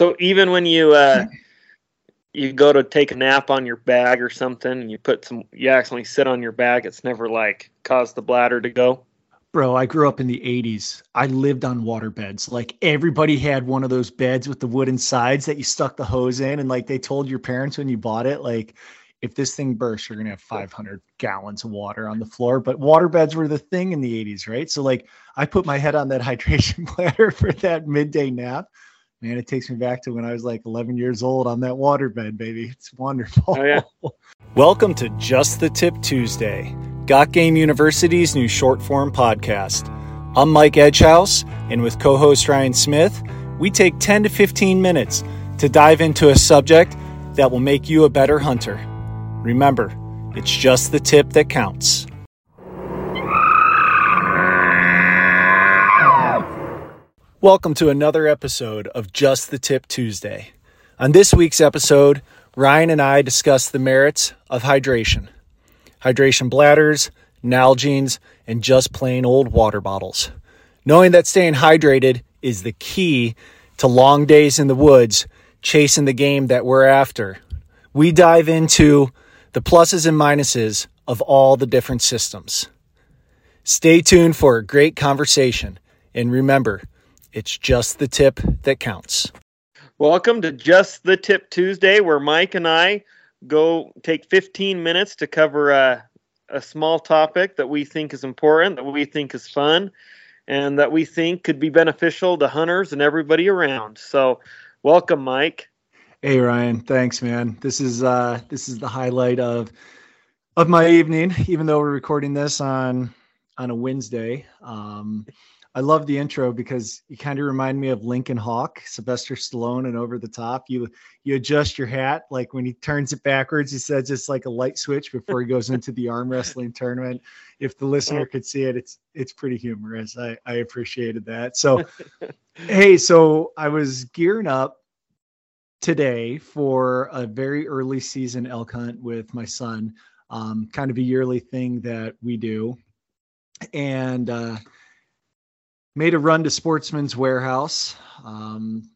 So even when you uh, you go to take a nap on your bag or something, and you put some, you accidentally sit on your bag, it's never like caused the bladder to go. Bro, I grew up in the 80s. I lived on water beds. Like everybody had one of those beds with the wooden sides that you stuck the hose in. And like they told your parents when you bought it, like if this thing bursts, you're going to have 500 gallons of water on the floor. But water beds were the thing in the 80s, right? So like I put my head on that hydration bladder for that midday nap. Man, it takes me back to when I was like 11 years old on that waterbed, baby. It's wonderful. Oh, yeah. Welcome to Just the Tip Tuesday. Got Game University's new short form podcast. I'm Mike Edgehouse, and with co host Ryan Smith, we take 10 to 15 minutes to dive into a subject that will make you a better hunter. Remember, it's just the tip that counts. Welcome to another episode of Just the Tip Tuesday. On this week's episode, Ryan and I discuss the merits of hydration hydration bladders, Nalgene's, and just plain old water bottles. Knowing that staying hydrated is the key to long days in the woods, chasing the game that we're after, we dive into the pluses and minuses of all the different systems. Stay tuned for a great conversation, and remember, it's just the tip that counts. Welcome to Just the Tip Tuesday, where Mike and I go take 15 minutes to cover a, a small topic that we think is important, that we think is fun, and that we think could be beneficial to hunters and everybody around. So, welcome, Mike. Hey Ryan, thanks, man. This is uh, this is the highlight of of my evening, even though we're recording this on on a Wednesday. Um, I love the intro because you kind of remind me of Lincoln Hawk, Sylvester Stallone, and over the top. You you adjust your hat like when he turns it backwards. He says it's like a light switch before he goes into the arm wrestling tournament. If the listener could see it, it's it's pretty humorous. I I appreciated that. So, hey, so I was gearing up today for a very early season elk hunt with my son. Um, kind of a yearly thing that we do, and. uh made a run to Sportsman's Warehouse. Um,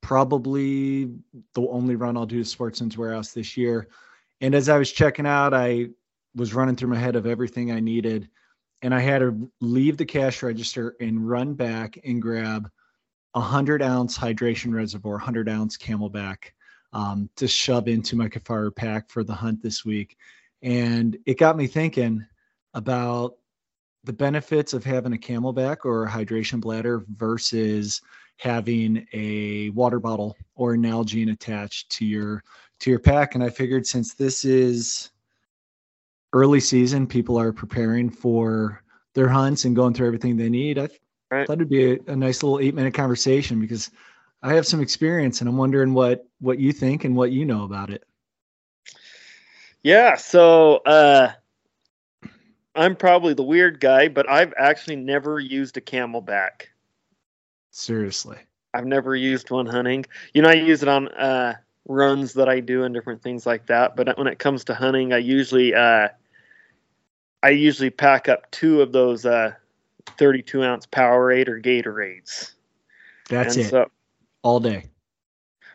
probably the only run I'll do to Sportsman's Warehouse this year. And as I was checking out, I was running through my head of everything I needed. And I had to leave the cash register and run back and grab a hundred ounce hydration reservoir, hundred ounce CamelBak um, to shove into my Kifaru pack for the hunt this week. And it got me thinking about the benefits of having a CamelBak or a hydration bladder versus having a water bottle or an Nalgene attached to your to your pack. And i figured since this is early season people are preparing for their hunts and going through everything they need. I right. thought it'd be a, a nice little eight minute conversation because i have some experience and i'm wondering what what you think and what you know about it. Yeah so uh I'm probably the weird guy, but I've actually never used a CamelBak. Seriously. I've never used one hunting. You know, I use it on uh, runs that I do and different things like that. But when it comes to hunting, I usually uh, I usually pack up two of those uh, 32 ounce Powerade or Gatorades. That's and it. So, All day.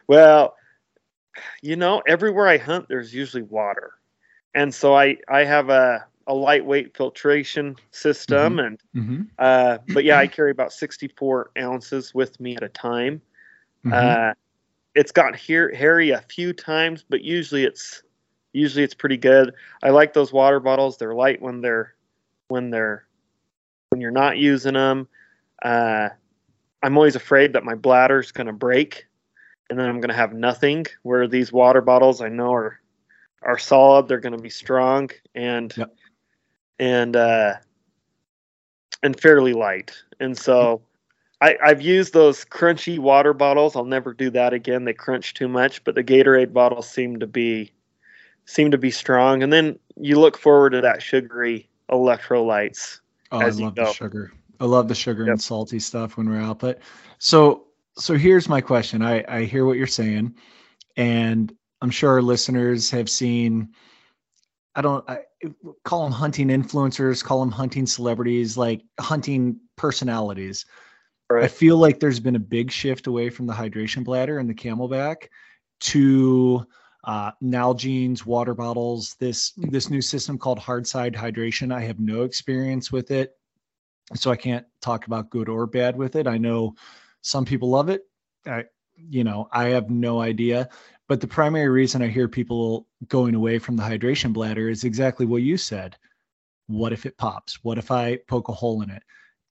Well, you know, everywhere I hunt, there's usually water, and so I I have a a lightweight filtration system, mm-hmm. and mm-hmm. Uh, but yeah, I carry about 64 ounces with me at a time. Mm-hmm. Uh, it's got here hairy a few times, but usually it's usually it's pretty good. I like those water bottles. They're light when they're when they're when you're not using them. Uh, I'm always afraid that my bladder's going to break, and then I'm going to have nothing. Where these water bottles, I know are are solid. They're going to be strong, and yep and uh, and fairly light. And so I, I've used those crunchy water bottles. I'll never do that again. They crunch too much. But the Gatorade bottles seem to be seem to be strong. And then you look forward to that sugary electrolytes. Oh, I love the sugar. I love the sugar yep. and salty stuff when we're out. But so so here's my question. I I hear what you're saying, and I'm sure our listeners have seen I don't I, call them hunting influencers, call them hunting celebrities, like hunting personalities. Right. I feel like there's been a big shift away from the hydration bladder and the CamelBak to uh, Nalgene's water bottles. This this new system called Hardside Hydration. I have no experience with it, so I can't talk about good or bad with it. I know some people love it. I, you know, I have no idea. But the primary reason I hear people going away from the hydration bladder is exactly what you said. What if it pops? What if I poke a hole in it?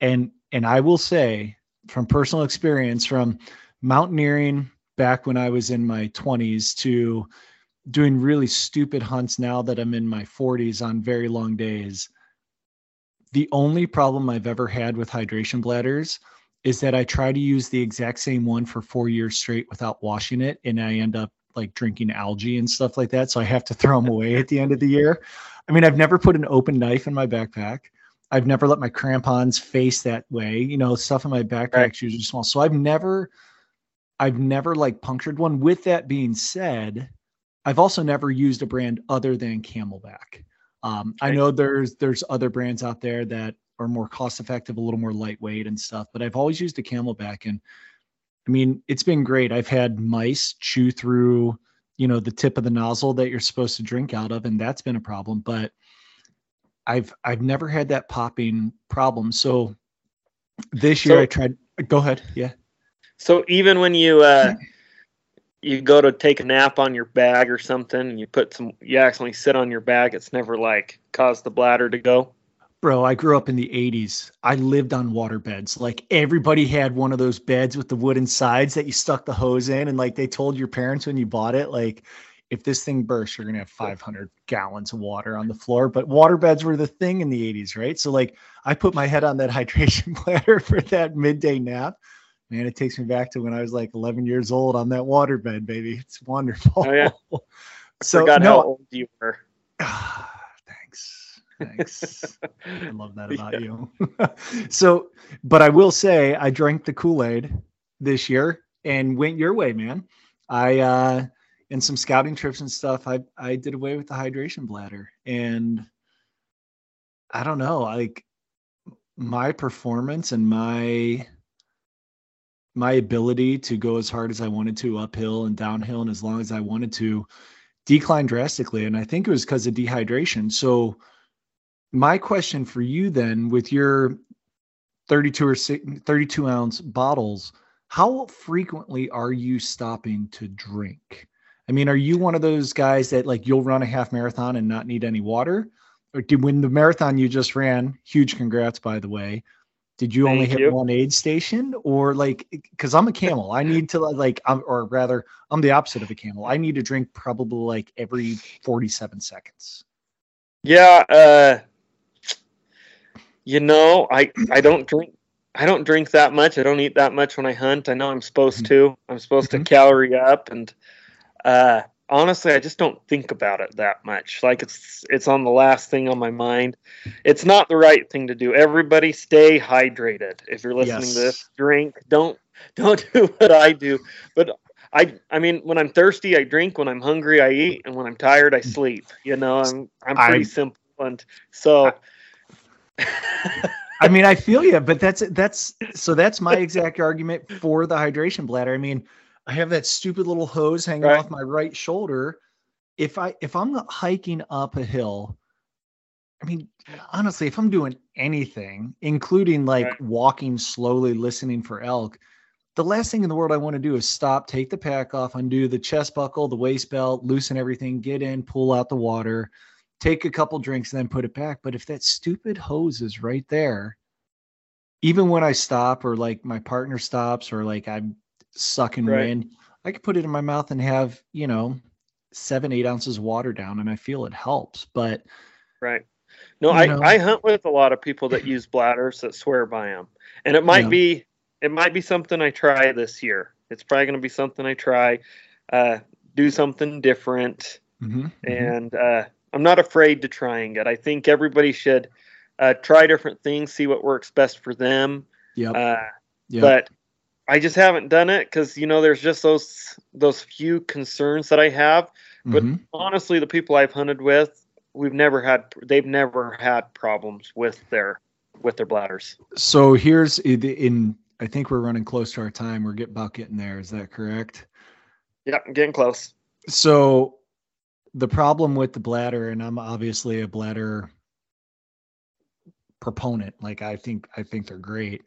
And and I will say from personal experience, from mountaineering back when I was in my 20s to doing really stupid hunts now that I'm in my 40s on very long days. The only problem I've ever had with hydration bladders is that I try to use the exact same one for four years straight without washing it, and I end up like drinking algae and stuff like that. So I have to throw them away at the end of the year. I mean, I've never put an open knife in my backpack. I've never let my crampons face that way. You know, stuff in my backpack's right. usually small. So I've never, I've never like punctured one. With that being said, I've also never used a brand other than CamelBak. Um, I know there's there's other brands out there that are more cost effective, a little more lightweight and stuff, but I've always used a CamelBak and I mean it's been great. I've had mice chew through, you know, the tip of the nozzle that you're supposed to drink out of, and that's been a problem. But I've I've never had that popping problem. So this year so, I tried. Go ahead. Yeah. So even when you uh, you go to take a nap on your bag or something, and you put some, you accidentally sit on your bag, it's never like caused the bladder to go. Bro, I grew up in the 80s. I lived on water beds. Like everybody had one of those beds with the wooden sides that you stuck the hose in. And like they told your parents when you bought it, like if this thing bursts, you're going to have 500 gallons of water on the floor. But water beds were the thing in the 80s, right? So, like, I put my head on that hydration bladder for that midday nap. Man, it takes me back to when I was like 11 years old on that water bed, baby. It's wonderful. Oh, yeah. so, forgot no, how old you were. thanks. I love that about yeah. you. so, but I will say, I drank the Kool Aid this year and went your way, man. I, uh, and some scouting trips and stuff, I I did away with the hydration bladder, and I don't know, like my performance and my my ability to go as hard as I wanted to uphill and downhill and as long as I wanted to declined drastically, and I think it was because of dehydration. So my question for you then, with your 32 or 32 ounce bottles, how frequently are you stopping to drink? I mean, are you one of those guys that like you'll run a half marathon and not need any water? Or did when the marathon you just ran, huge congrats by the way. Did you Thank only hit you. one aid station or like because I'm a camel. I need to like I'm, or rather I'm the opposite of a camel. I need to drink probably like every 47 seconds. Yeah, uh you know, I I don't drink I don't drink that much. I don't eat that much when I hunt. I know I'm supposed mm-hmm. to. I'm supposed mm-hmm. to calorie up and uh, honestly, I just don't think about it that much. Like it's it's on the last thing on my mind. It's not the right thing to do. Everybody stay hydrated. If you're listening yes. to this, drink. Don't don't do what I do. But I I mean, when I'm thirsty, I drink. When I'm hungry, I eat. And when I'm tired, I sleep. You know, I'm I'm pretty I, simple. And so. I, I mean, I feel you, but that's that's so that's my exact argument for the hydration bladder. I mean I have that stupid little hose hanging right. off my right shoulder. If I if I'm hiking up a hill, I mean, honestly, if I'm doing anything, including like right. walking slowly, listening for elk, the last thing in the world I want to do is stop, take the pack off, undo the chest buckle, the waist belt, loosen everything, get in, pull out the water, take a couple drinks, and then put it back. But if that stupid hose is right there, even when I stop or like my partner stops or like I'm sucking right. wind. I could put it in my mouth and have, you know, seven, eight ounces of water down and I feel it helps. But right. No, I, know. I hunt with a lot of people that use bladders that swear by them. And it might yeah. be it might be something I try this year. It's probably gonna be something I try. Uh, do something different. Mm-hmm, mm-hmm. and uh, I'm not afraid to trying it. I think everybody should uh, try different things, see what works best for them. Yeah. Uh, yep. But I just haven't done it because you know there's just those those few concerns that I have. But mm-hmm. honestly, the people I've hunted with, we've never had they've never had problems with their with their bladders. So here's in I think we're running close to our time. We're getting about getting there. Is that correct? Yeah, I'm getting close. So the problem with the bladder, and I'm obviously a bladder proponent. Like I think I think they're great.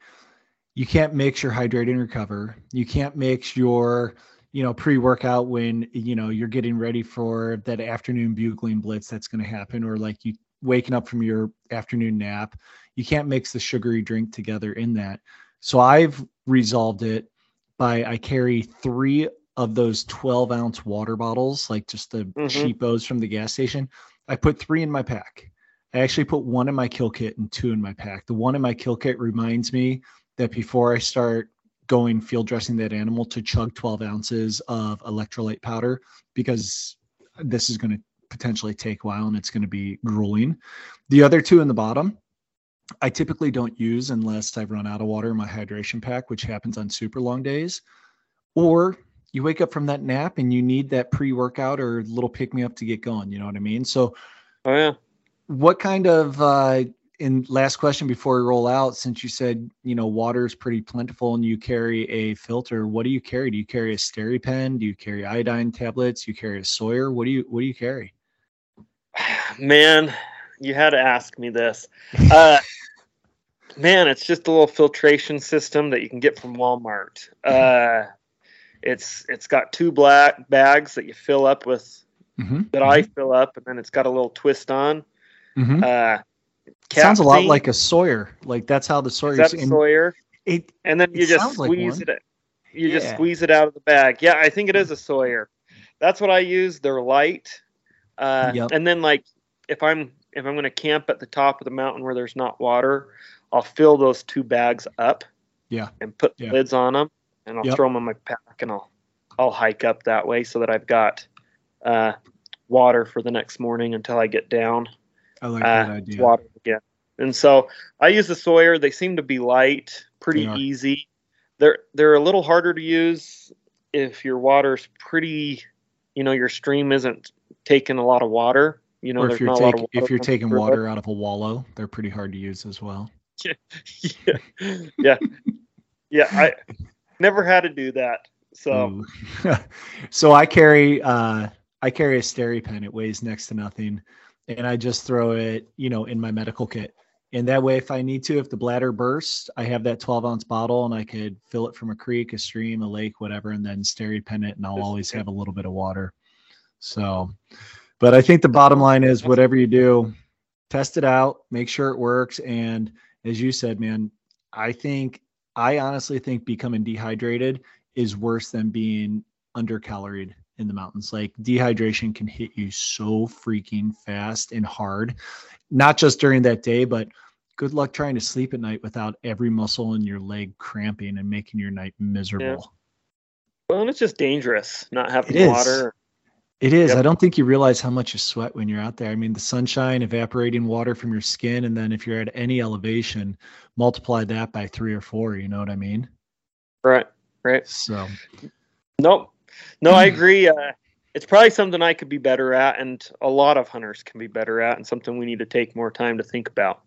You can't mix your hydrate and recover. You can't mix your you know pre-workout when you know you're getting ready for that afternoon bugling blitz that's going to happen or like you waking up from your afternoon nap you can't mix the sugary drink together in that so i've resolved it by i carry three of those 12 ounce water bottles like just the mm-hmm. cheapos from the gas station i put three in my pack i actually put one in my kill kit and two in my pack the one in my kill kit reminds me that before i start going field dressing that animal to chug 12 ounces of electrolyte powder because this is going to potentially take a while and it's going to be grueling. The other two in the bottom, I typically don't use unless I've run out of water in my hydration pack, which happens on super long days. Or you wake up from that nap and you need that pre workout or little pick me up to get going. You know what I mean? So, oh, yeah. What kind of uh, and last question before we roll out, since you said you know water is pretty plentiful and you carry a filter, what do you carry? Do you carry a SteriPen? Do you carry iodine tablets? Do you carry a Sawyer? What do you what do you carry? Man, you had to ask me this. Uh, man, it's just a little filtration system that you can get from Walmart. Uh, it's it's got two black bags that you fill up with mm-hmm. that I mm-hmm. fill up, and then it's got a little twist on. Mm-hmm. Uh, Sounds a lot like a Sawyer. Like that's how the Sawyer. Is that Sawyer? It, and then you just squeeze like it. You yeah. just squeeze it out of the bag. Yeah, I think it is a Sawyer. That's what I use. They're light. Uh, yep. And then like if I'm if I'm going to camp at the top of the mountain where there's not water, I'll fill those two bags up. Yeah. And put yeah. lids on them, and I'll yep. throw them in my pack, and I'll I'll hike up that way so that I've got uh, water for the next morning until I get down. I like that uh, idea. Water again. And so I use the Sawyer. They seem to be light, pretty easy. They're they're a little harder to use if your water's pretty, you know, your stream isn't taking a lot of water. You know, or if you're, take, if you're taking water out of a wallow, they're pretty hard to use as well. yeah, yeah, yeah. I never had to do that. So, so I carry uh, I carry a SteriPen. It weighs next to nothing and I just throw it, you know, in my medical kit. And that way, if I need to, if the bladder bursts, I have that 12 ounce bottle and I could fill it from a creek, a stream, a lake, whatever, and then SteriPen it, and I'll always have a little bit of water. So, but I think the bottom line is whatever you do, test it out, make sure it works. And as you said, man, I think, I honestly think becoming dehydrated is worse than being undercaloried in the mountains. Like dehydration can hit you so freaking fast and hard, not just during that day, but good luck trying to sleep at night without every muscle in your leg cramping and making your night miserable. Yeah. Well, and it's just dangerous not having it water. It is. Yep. I don't think you realize how much you sweat when you're out there. I mean, the sunshine, evaporating water from your skin, and then if you're at any elevation, multiply that by three or four. You know what I mean? Right. Right. So. Nope. No, I agree. Uh, it's probably something I could be better at, and a lot of hunters can be better at, and something we need to take more time to think about.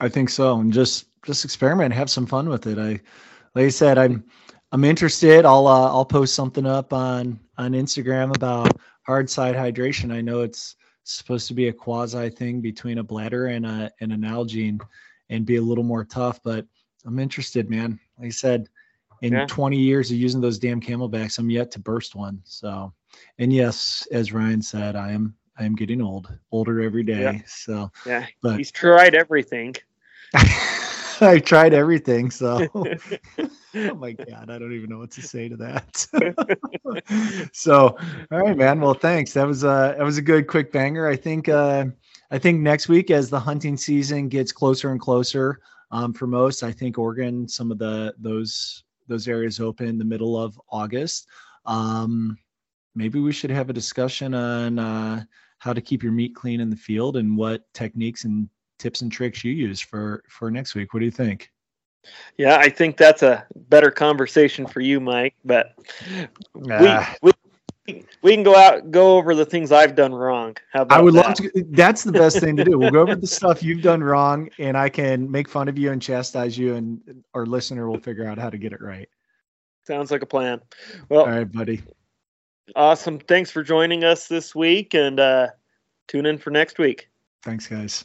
I think so, and just just experiment, have some fun with it. I, like I said, I'm I'm interested. I'll uh, I'll post something up on on Instagram about hard side hydration. I know it's supposed to be a quasi thing between a bladder and a and an Nalgene, and be a little more tough, but I'm interested, man. Like I said, in yeah. 20 years of using those damn CamelBaks, I'm yet to burst one. So, and yes, as Ryan said, I am I am getting old, older every day. Yeah. So yeah, but he's tried everything. I tried everything. So, oh my god, I don't even know what to say to that. so, all right, man. Well, thanks. That was a that was a good quick banger. I think uh, I think next week as the hunting season gets closer and closer. Um, for most, I think Oregon, some of the those those areas open in the middle of August. Um, maybe we should have a discussion on uh, how to keep your meat clean in the field and what techniques and tips and tricks you use for for next week. What do you think? Yeah, I think that's a better conversation for you, Mike. But we, we we can go out go over the things I've done wrong. How about I would that? love to. That's the best thing to do. We'll go over the stuff you've done wrong, and I can make fun of you and chastise you, and our listener will figure out how to get it right. Sounds like a plan. Well, all right, buddy. Awesome. Thanks for joining us this week, and uh, tune in for next week. Thanks, guys.